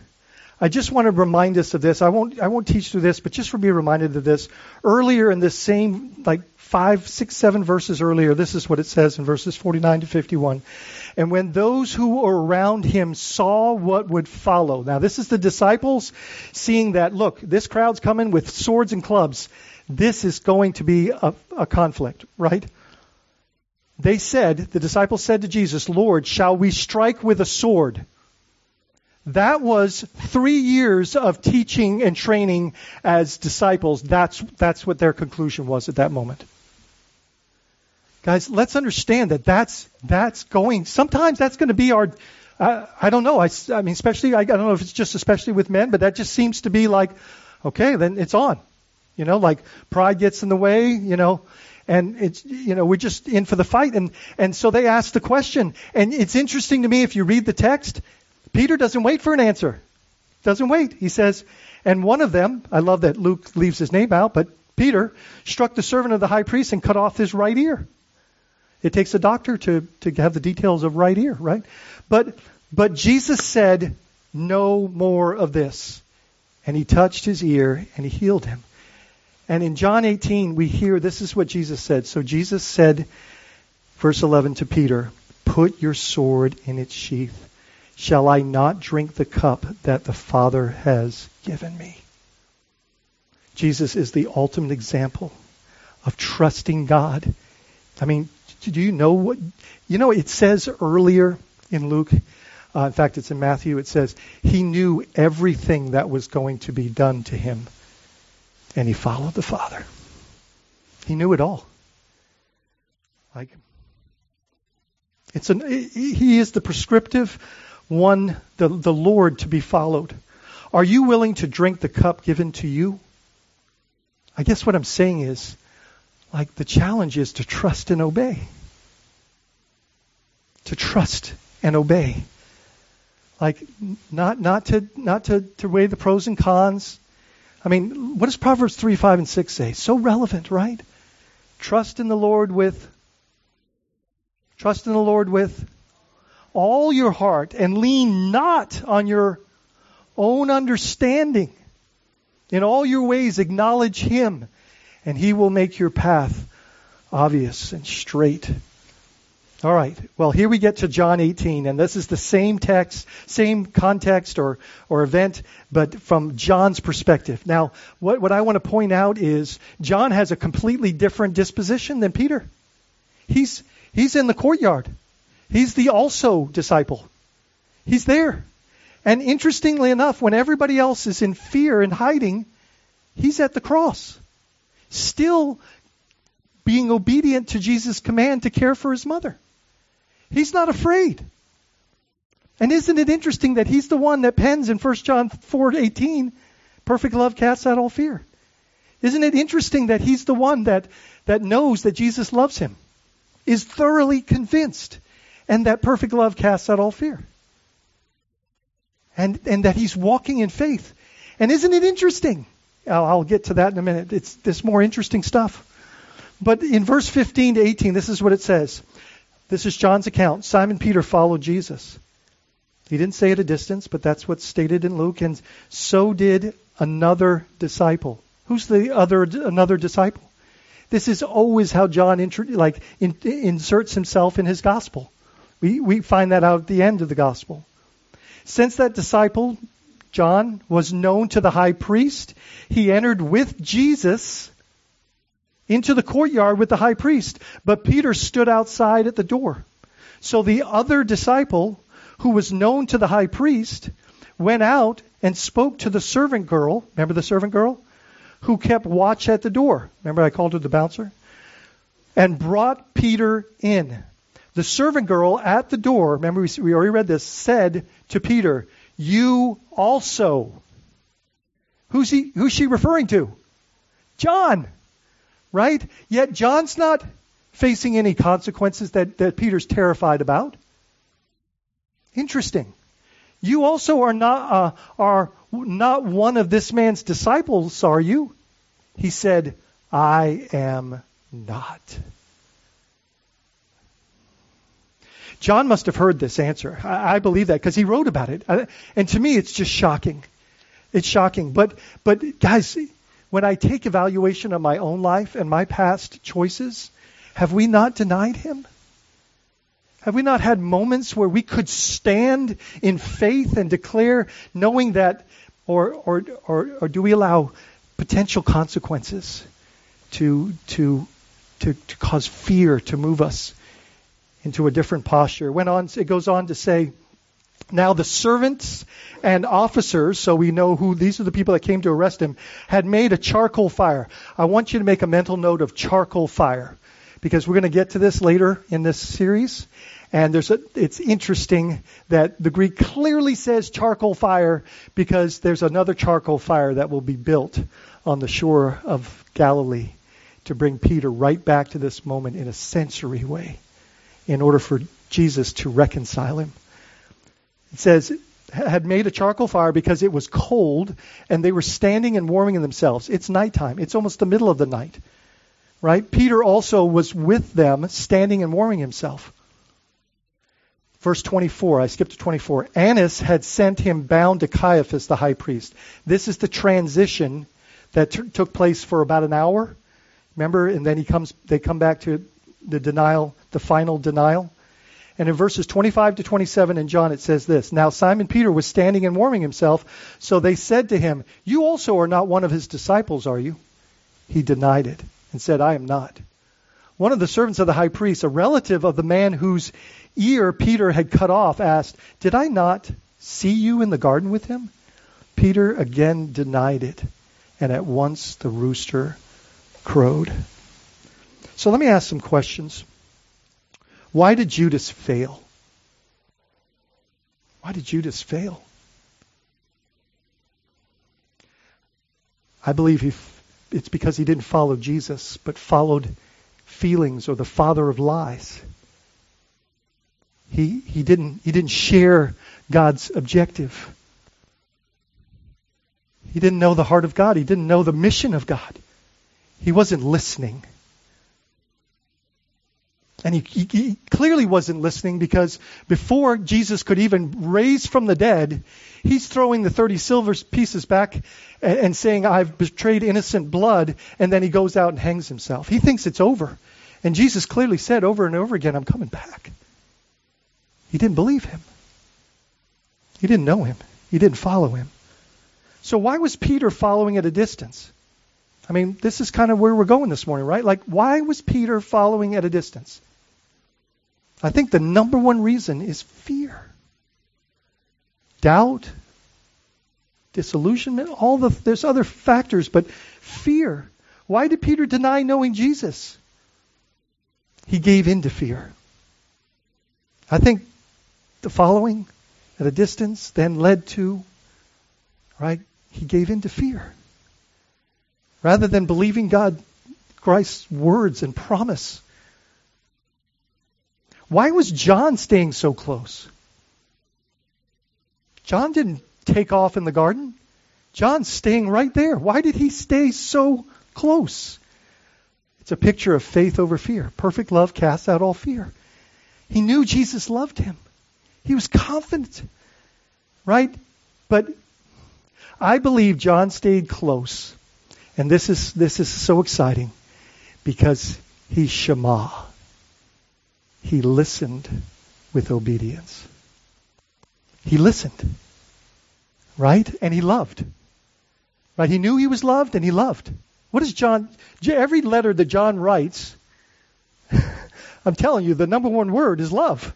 I just want to remind us of this. I won't, I won't teach through this, but just for be reminded of this. Earlier in this same, like five, six, seven verses earlier, this is what it says in verses 49 to 51. And when those who were around him saw what would follow. Now, this is the disciples seeing that, look, this crowd's coming with swords and clubs this is going to be a, a conflict, right? They said, the disciples said to Jesus, Lord, shall we strike with a sword? That was three years of teaching and training as disciples. That's, that's what their conclusion was at that moment. Guys, let's understand that that's, that's going, sometimes that's going to be our, uh, I don't know, I, I mean, especially, I, I don't know if it's just especially with men, but that just seems to be like, okay, then it's on. You know, like pride gets in the way, you know, and it's you know we're just in for the fight and and so they ask the question and it's interesting to me if you read the text peter doesn't wait for an answer. Doesn't wait. He says and one of them i love that luke leaves his name out but peter struck the servant of the high priest and cut off his right ear. It takes a doctor to to have the details of right ear right? But but jesus said no more of this. And he touched his ear and he healed him. And in John 18, we hear this is what Jesus said. So Jesus said, verse 11 to Peter, Put your sword in its sheath. Shall I not drink the cup that the Father has given me? Jesus is the ultimate example of trusting God. I mean, do you know what? You know, it says earlier in Luke, uh, in fact, it's in Matthew, it says, He knew everything that was going to be done to him and he followed the Father. He knew it all. Like it's an he is the prescriptive one, the, the Lord to be followed. Are you willing to drink the cup given to you? I guess what I'm saying is, like the challenge is to trust and obey. To trust and obey. Like not not to not to, to weigh the pros and cons, I mean, what does Proverbs 3, 5, and 6 say? So relevant, right? Trust in the Lord with trust in the Lord with all your heart and lean not on your own understanding. In all your ways acknowledge him and he will make your path obvious and straight. All right. Well, here we get to John 18, and this is the same text, same context or, or event, but from John's perspective. Now, what, what I want to point out is John has a completely different disposition than Peter. He's, he's in the courtyard. He's the also disciple. He's there. And interestingly enough, when everybody else is in fear and hiding, he's at the cross. Still being obedient to Jesus' command to care for his mother. He's not afraid. And isn't it interesting that he's the one that pens in 1 John 4:18, perfect love casts out all fear. Isn't it interesting that he's the one that that knows that Jesus loves him, is thoroughly convinced, and that perfect love casts out all fear. And and that he's walking in faith. And isn't it interesting? I'll, I'll get to that in a minute. It's this more interesting stuff. But in verse 15 to 18, this is what it says. This is John's account. Simon Peter followed Jesus. He didn't say at a distance, but that's what's stated in Luke. And so did another disciple. Who's the other another disciple? This is always how John like in, inserts himself in his gospel. We we find that out at the end of the gospel. Since that disciple, John, was known to the high priest, he entered with Jesus into the courtyard with the high priest, but Peter stood outside at the door. So the other disciple, who was known to the high priest, went out and spoke to the servant girl. Remember the servant girl? Who kept watch at the door. Remember I called her the bouncer? And brought Peter in. The servant girl at the door, remember we already read this, said to Peter, You also. Who's, he, who's she referring to? John right? Yet John's not facing any consequences that, that Peter's terrified about. Interesting. You also are not uh, are not one of this man's disciples, are you? He said, I am not. John must have heard this answer. I, I believe that because he wrote about it. And to me, it's just shocking. It's shocking. But, but guys, when I take evaluation of my own life and my past choices, have we not denied him? Have we not had moments where we could stand in faith and declare, knowing that, or, or, or, or do we allow potential consequences to, to, to, to cause fear to move us into a different posture? It, went on, it goes on to say, now the servants and officers, so we know who these are the people that came to arrest him, had made a charcoal fire. I want you to make a mental note of charcoal fire because we're going to get to this later in this series. And a, it's interesting that the Greek clearly says charcoal fire because there's another charcoal fire that will be built on the shore of Galilee to bring Peter right back to this moment in a sensory way in order for Jesus to reconcile him. It says, had made a charcoal fire because it was cold and they were standing and warming themselves. It's nighttime. It's almost the middle of the night. Right? Peter also was with them standing and warming himself. Verse 24, I skipped to 24. Annas had sent him bound to Caiaphas, the high priest. This is the transition that t- took place for about an hour. Remember? And then he comes, they come back to the denial, the final denial. And in verses 25 to 27 in John, it says this Now Simon Peter was standing and warming himself, so they said to him, You also are not one of his disciples, are you? He denied it and said, I am not. One of the servants of the high priest, a relative of the man whose ear Peter had cut off, asked, Did I not see you in the garden with him? Peter again denied it, and at once the rooster crowed. So let me ask some questions. Why did Judas fail? Why did Judas fail? I believe he, it's because he didn't follow Jesus, but followed feelings or the father of lies. He, he, didn't, he didn't share God's objective. He didn't know the heart of God. He didn't know the mission of God. He wasn't listening. And he, he, he, clearly wasn't listening because before Jesus could even raise from the dead, he's throwing the 30 silver pieces back and, and saying, I've betrayed innocent blood. And then he goes out and hangs himself. He thinks it's over. And Jesus clearly said over and over again, I'm coming back. He didn't believe him. He didn't know him. He didn't follow him. So why was Peter following at a distance? I mean, this is kind of where we're going this morning, right? Like, why was Peter following at a distance? I think the number one reason is fear. Doubt, disillusionment, all the there's other factors, but fear. Why did Peter deny knowing Jesus? He gave in to fear. I think the following at a distance then led to right? He gave in to fear. Rather than believing God Christ's words and promise why was John staying so close? John didn't take off in the garden. John's staying right there. Why did he stay so close? It's a picture of faith over fear. Perfect love casts out all fear. He knew Jesus loved him. He was confident, right? But I believe John stayed close. And this is, this is so exciting because he's Shema he listened with obedience. He listened. Right? And he loved. Right? He knew he was loved and he loved. What is John? Every letter that John writes, [LAUGHS] I'm telling you, the number one word is love.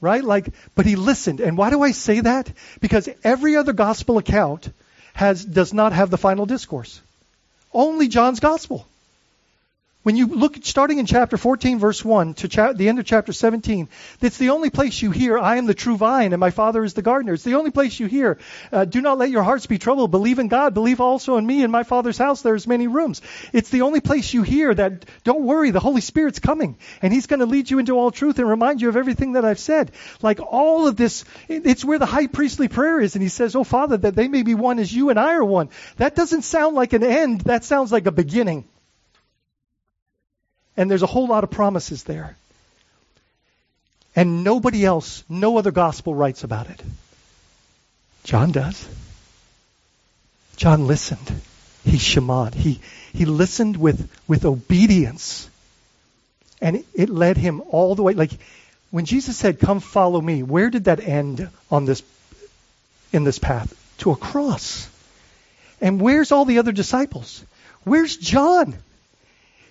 Right? Like, but he listened. And why do I say that? Because every other gospel account has, does not have the final discourse. Only John's gospel. When you look, starting in chapter 14, verse 1 to cha- the end of chapter 17, it's the only place you hear, I am the true vine and my Father is the gardener. It's the only place you hear, uh, do not let your hearts be troubled. Believe in God. Believe also in me. In my Father's house there's many rooms. It's the only place you hear that, don't worry, the Holy Spirit's coming and He's going to lead you into all truth and remind you of everything that I've said. Like all of this, it's where the high priestly prayer is and He says, Oh Father, that they may be one as you and I are one. That doesn't sound like an end. That sounds like a beginning. And there's a whole lot of promises there. And nobody else, no other gospel writes about it. John does. John listened. He shemad. He, he listened with, with obedience. And it, it led him all the way. Like when Jesus said, Come follow me, where did that end on this in this path? To a cross. And where's all the other disciples? Where's John?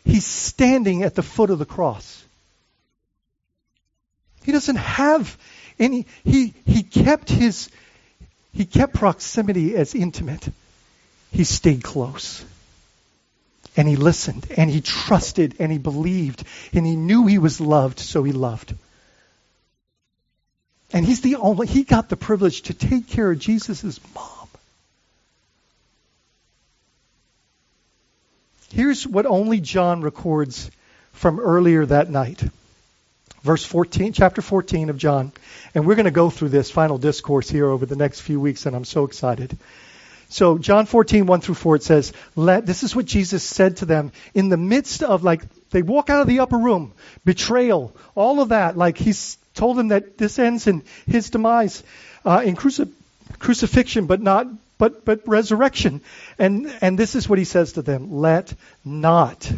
He's standing at the foot of the cross. He doesn't have any, he, he kept his, he kept proximity as intimate. He stayed close. And he listened, and he trusted, and he believed, and he knew he was loved, so he loved. And he's the only, he got the privilege to take care of Jesus' mom. Here's what only John records from earlier that night. Verse 14, chapter 14 of John. And we're going to go through this final discourse here over the next few weeks, and I'm so excited. So John 14, 1 through 4, it says, Let, this is what Jesus said to them in the midst of like, they walk out of the upper room, betrayal, all of that. Like he's told them that this ends in his demise, uh, in cruci- crucifixion, but not, but, but resurrection. And, and this is what he says to them. Let not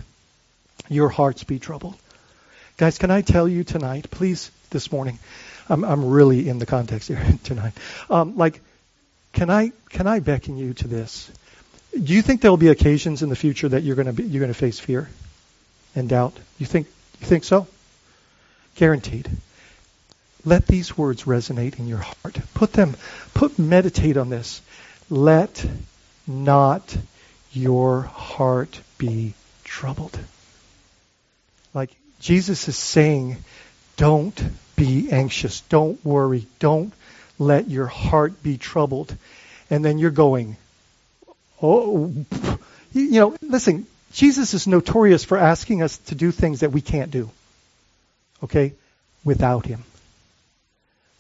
your hearts be troubled. Guys, can I tell you tonight, please, this morning, I'm, I'm really in the context here [LAUGHS] tonight. Um, like, can I can I beckon you to this? Do you think there will be occasions in the future that you're going to you're going to face fear and doubt? You think you think so? Guaranteed. Let these words resonate in your heart. Put them put meditate on this. Let not your heart be troubled. Like Jesus is saying, don't be anxious. Don't worry. Don't let your heart be troubled. And then you're going, oh, you know, listen, Jesus is notorious for asking us to do things that we can't do. Okay? Without him.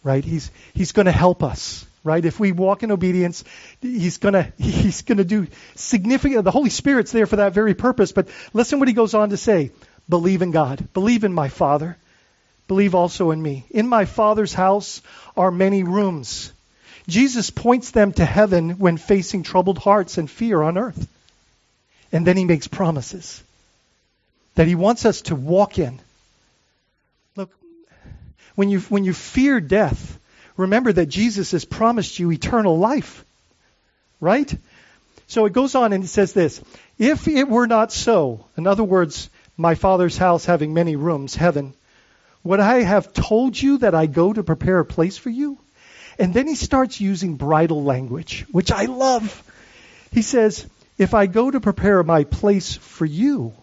Right? He's, he's going to help us. Right? If we walk in obedience, he's to, he's to do significant, the Holy Spirit's there for that very purpose. But listen what he goes on to say. Believe in God. Believe in my Father believe also in me. In my Father's house are many rooms. Jesus points them to heaven when facing troubled hearts and fear on earth. And then he makes promises that he wants us to walk in. Look, when you, when you fear death, remember that Jesus has promised you eternal life. Right? So it goes on and it says this If it were not so, in other words, my Father's house having many rooms, heaven, would I have told you that I go to prepare a place for you? And then he starts using bridal language, which I love. He says, If I go to prepare my place for you,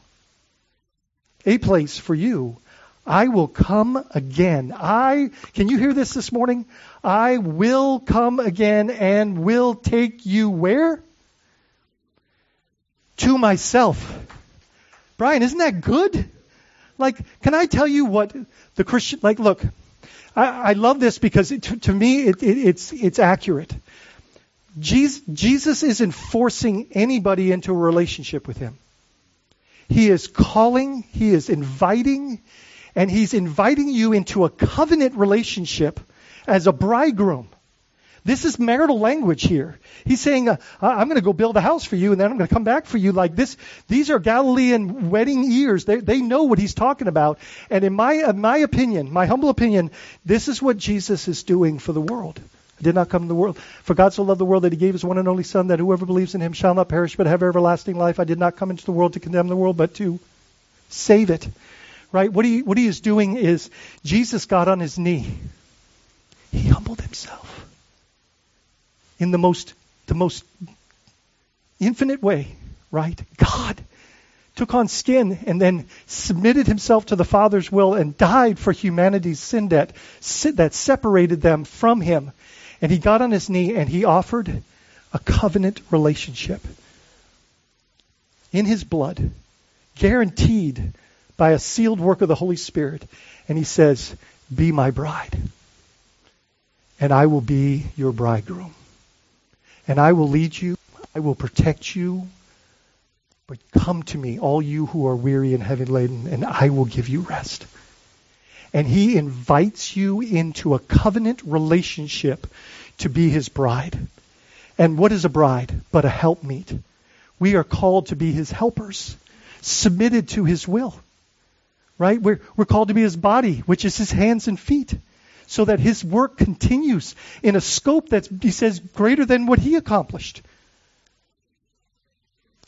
a place for you, I will come again. I, can you hear this this morning? I will come again and will take you where? To myself. Brian, isn't that good? Like, can I tell you what the Christian, like, look, I, I love this because it, to, to, me it, it, it's, it's accurate. Jesus, Jesus isn't forcing anybody into a relationship with him. He is calling, he is inviting, and he's inviting you into a covenant relationship as a bridegroom. This is marital language here. He's saying, uh, I'm going to go build a house for you and then I'm going to come back for you like this. These are Galilean wedding years. They, they know what he's talking about. And in my, in my opinion, my humble opinion, this is what Jesus is doing for the world. I did not come to the world. For God so loved the world that he gave his one and only Son, that whoever believes in him shall not perish but have everlasting life. I did not come into the world to condemn the world, but to save it. Right? What he, what he is doing is Jesus got on his knee. He humbled himself in the most the most infinite way, right? God took on skin and then submitted himself to the Father's will and died for humanity's sin debt that separated them from him. And he got on his knee and he offered a covenant relationship in his blood, guaranteed by a sealed work of the Holy Spirit. And he says, Be my bride, and I will be your bridegroom and I will lead you, I will protect you. But come to me, all you who are weary and heavy laden, and I will give you rest. And he invites you into a covenant relationship to be his bride. And what is a bride but a helpmeet? We are called to be his helpers, submitted to his will. Right? We're, we're called to be his body, which is his hands and feet so that his work continues in a scope that's, he says, greater than what he accomplished.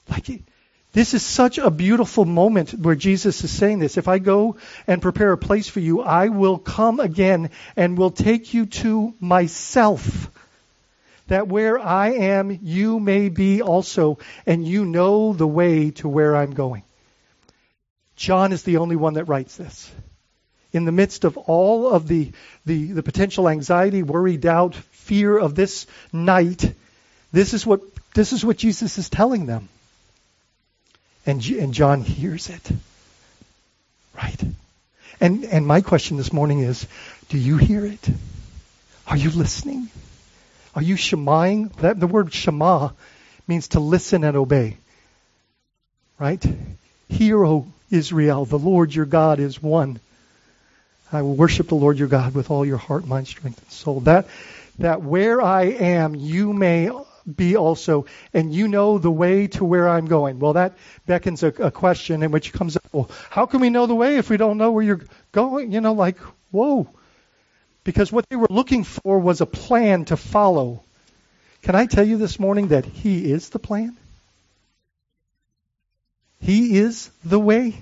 Like, this is such a beautiful moment where Jesus is saying this. If I go and prepare a place for you, I will come again and will take you to myself. That where I am, you may be also, and you know the way to where I'm going. John is the only one that writes this in the midst of all of the, the, the potential anxiety, worry, doubt, fear of this night, this is what this is what Jesus is telling them. And, and John hears it. Right? And, and my question this morning is, do you hear it? Are you listening? Are you shemaing? The word shema means to listen and obey. Right? Hear, O Israel, the Lord your God is one. I will worship the Lord your God with all your heart, mind, strength, and soul. That, that where I am, you may be also, and you know the way to where I'm going. Well, that beckons a, a question in which comes up, well, how can we know the way if we don't know where you're going? You know, like, whoa. Because what they were looking for was a plan to follow. Can I tell you this morning that He is the plan? He is the way.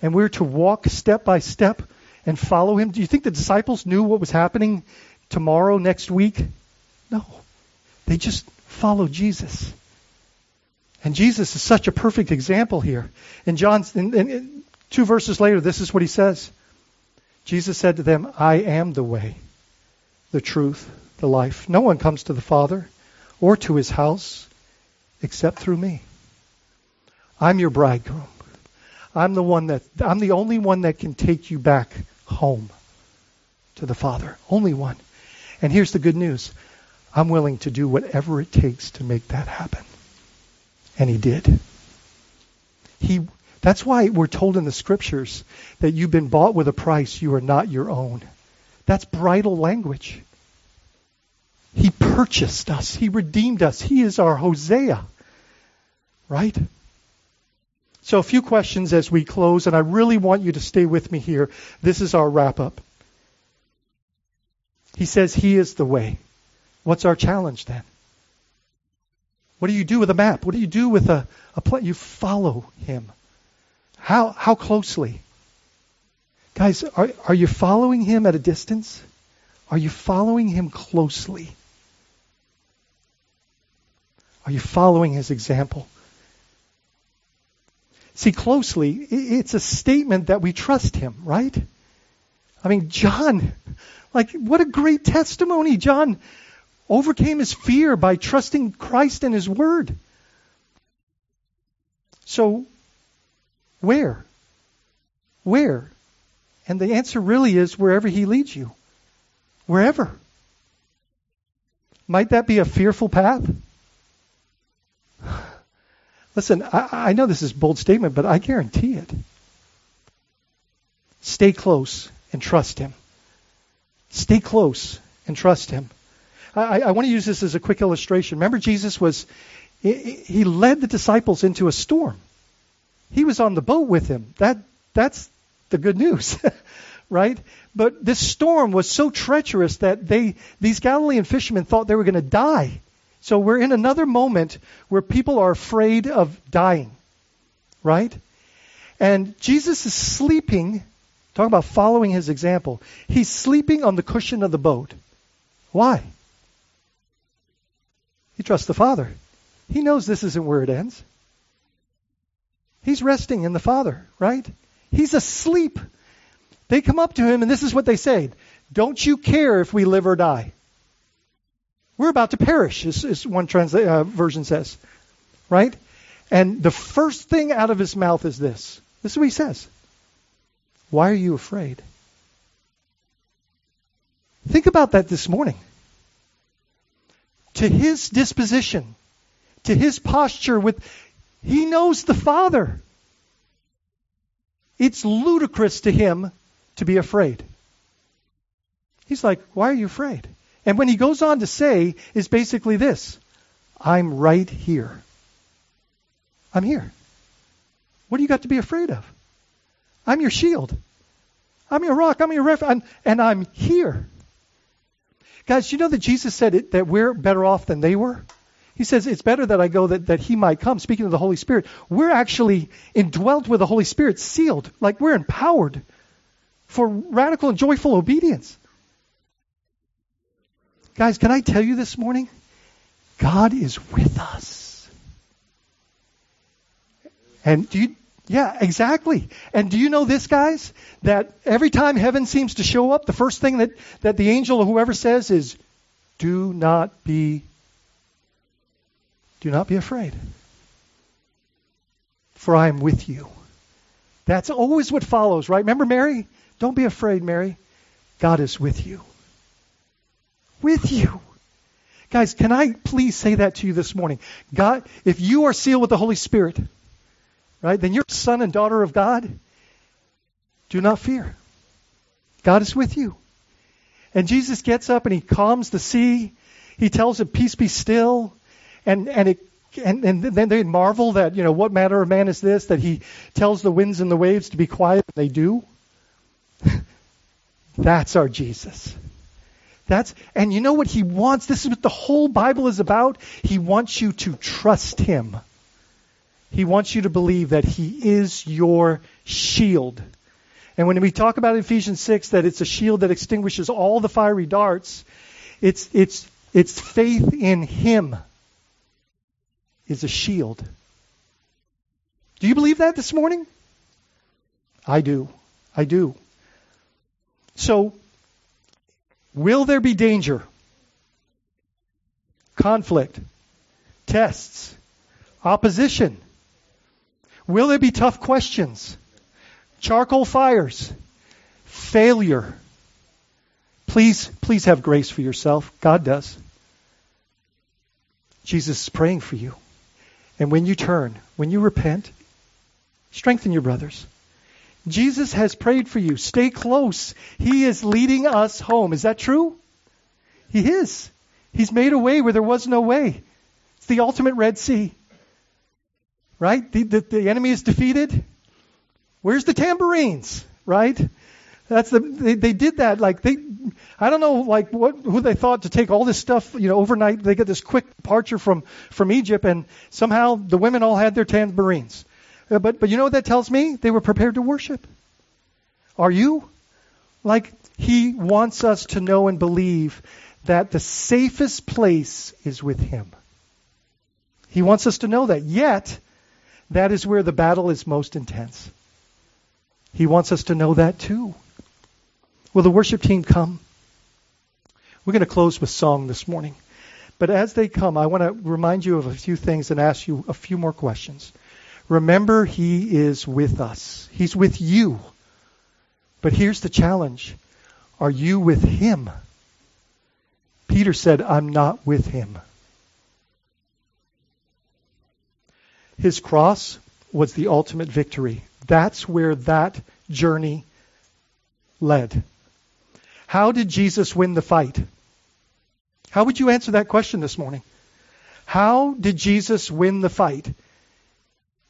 And we're to walk step by step and follow Him. Do you think the disciples knew what was happening tomorrow, next week? No. They just followed Jesus. And Jesus is such a perfect example here. In John, in, in, two verses later, this is what he says. Jesus said to them, I am the way, the truth, the life. No one comes to the Father or to his house except through me. I'm your bridegroom. I'm the one that I'm the only one that can take you back home to the Father. Only one. And here's the good news. I'm willing to do whatever it takes to make that happen. And he did. He that's why we're told in the scriptures that you've been bought with a price, you are not your own. That's bridal language. He purchased us. He redeemed us. He is our Hosea. Right? So a few questions as we close, and I really want you to stay with me here. This is our wrap up. He says he is the way. What's our challenge then? What do you do with a map? What do you do with a, a plan? You follow him. How, how closely? Guys, are, are you following him at a distance? Are you following him closely? Are you following his example? See, closely, it's a statement that we trust him, right? I mean, John, like, what a great testimony. John overcame his fear by trusting Christ and his word. So, where? Where? And the answer really is wherever He leads you. Wherever. Might that be a fearful path? Listen, I, I know this is a bold statement, but I guarantee it. Stay close and trust Him. Stay close and trust Him. I, I want to use this as a quick illustration. Remember, Jesus was, he led the disciples into a storm. He was on the boat with him. That that's the good news. [LAUGHS] right? But this storm was so treacherous that they these Galilean fishermen thought they were going to die. So we're in another moment where people are afraid of dying. Right? And Jesus is sleeping, talking about following his example. He's sleeping on the cushion of the boat. Why? He trusts the Father. He knows this isn't where it ends. He's resting in the Father, right? He's asleep. They come up to him, and this is what they say Don't you care if we live or die? We're about to perish, as, one transla- uh, version says, right? And the first thing out of his mouth is this this is what he says Why are you afraid? Think about that this morning. To his disposition, to his posture with he knows the Father. It's ludicrous to him to be afraid. He's like, Why are you afraid? And when he goes on to say, is basically this I'm right here. I'm here. What do you got to be afraid of? I'm your shield. I'm your rock. I'm your refuge. And I'm here. Guys, you know that Jesus said it, that we're better off than they were? He says, It's better that I go that, that he might come. Speaking of the Holy Spirit, we're actually indwelt with the Holy Spirit, sealed, like we're empowered for radical and joyful obedience. Guys, can I tell you this morning? God is with us. And do you, yeah, exactly. And do you know this, guys? That every time heaven seems to show up, the first thing that, that the angel or whoever says is, do not be do not be afraid. for I am with you. That's always what follows, right? Remember Mary? Don't be afraid, Mary. God is with you. With you. Guys, can I please say that to you this morning? God, if you are sealed with the Holy Spirit, right, then you're son and daughter of God. Do not fear. God is with you. And Jesus gets up and he calms the sea. He tells it, peace be still. And, and it and, and then they marvel that, you know, what manner of man is this that he tells the winds and the waves to be quiet they do? [LAUGHS] That's our Jesus. That's, and you know what he wants? This is what the whole Bible is about. He wants you to trust him. He wants you to believe that he is your shield. And when we talk about Ephesians 6 that it's a shield that extinguishes all the fiery darts, it's, it's, it's faith in him is a shield. Do you believe that this morning? I do. I do. So, will there be danger? Conflict? Tests? Opposition? Will there be tough questions? Charcoal fires? Failure? Please, please have grace for yourself. God does. Jesus is praying for you. And when you turn, when you repent, strengthen your brothers. Jesus has prayed for you. Stay close. He is leading us home. Is that true? He is. He's made a way where there was no way. It's the ultimate Red Sea. Right? The, the, the enemy is defeated. Where's the tambourines? Right? That's the they, they did that like they I don't know like what who they thought to take all this stuff you know overnight they get this quick departure from from Egypt and somehow the women all had their tambourines. Uh, but but you know what that tells me? They were prepared to worship. Are you? Like he wants us to know and believe that the safest place is with him. He wants us to know that. Yet that is where the battle is most intense. He wants us to know that too. Will the worship team come? We're going to close with song this morning. But as they come, I want to remind you of a few things and ask you a few more questions. Remember, He is with us. He's with you. But here's the challenge. Are you with Him? Peter said, I'm not with Him. His cross was the ultimate victory. That's where that journey led. How did Jesus win the fight? How would you answer that question this morning? How did Jesus win the fight?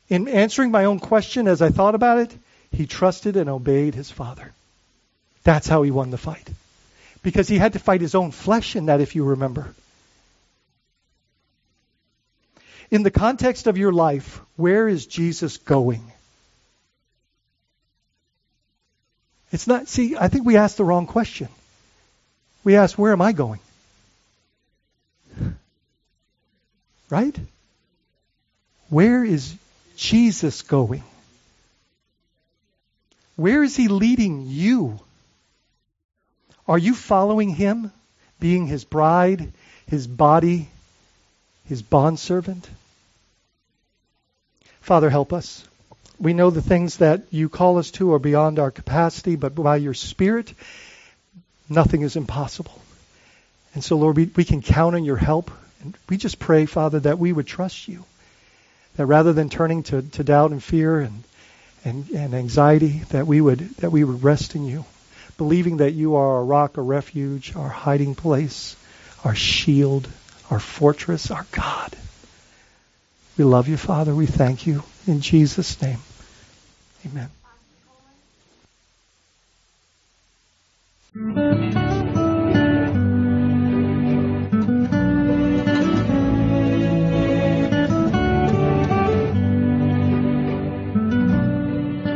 In answering my own question as I thought about it, he trusted and obeyed his Father. That's how he won the fight. Because he had to fight his own flesh in that, if you remember. In the context of your life, where is Jesus going? It's not, see, I think we asked the wrong question. We asked, where am I going? Right? Where is Jesus going? Where is he leading you? Are you following him, being his bride, his body, his bondservant? Father, help us. We know the things that you call us to are beyond our capacity, but by your Spirit, nothing is impossible. And so, Lord, we, we can count on your help. And we just pray, Father, that we would trust you. That rather than turning to, to doubt and fear and, and, and anxiety, that we would that we would rest in you, believing that you are our rock, our refuge, our hiding place, our shield, our fortress, our God. We love you, Father. We thank you. In Jesus' name. Amen.